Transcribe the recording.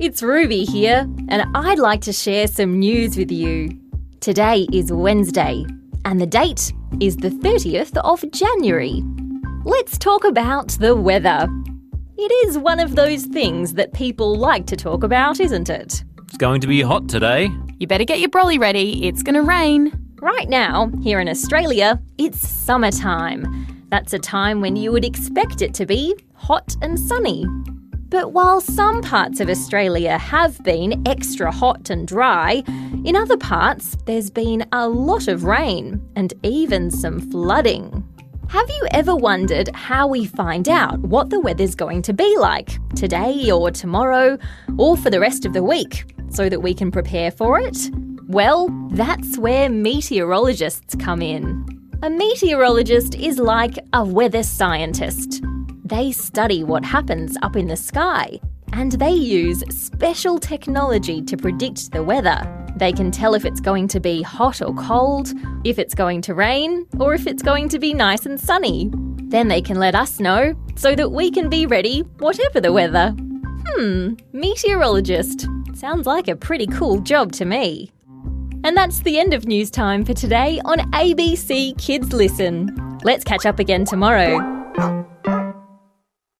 it's Ruby here, and I'd like to share some news with you. Today is Wednesday, and the date is the 30th of January. Let's talk about the weather. It is one of those things that people like to talk about, isn't it? It's going to be hot today. You better get your brolly ready, it's gonna rain. Right now, here in Australia, it's summertime. That's a time when you would expect it to be hot and sunny. But while some parts of Australia have been extra hot and dry, in other parts there's been a lot of rain and even some flooding. Have you ever wondered how we find out what the weather's going to be like today or tomorrow or for the rest of the week so that we can prepare for it? Well, that's where meteorologists come in. A meteorologist is like a weather scientist. They study what happens up in the sky and they use special technology to predict the weather. They can tell if it's going to be hot or cold, if it's going to rain, or if it's going to be nice and sunny. Then they can let us know so that we can be ready whatever the weather. Hmm, meteorologist. Sounds like a pretty cool job to me. And that's the end of news time for today on ABC Kids Listen. Let's catch up again tomorrow.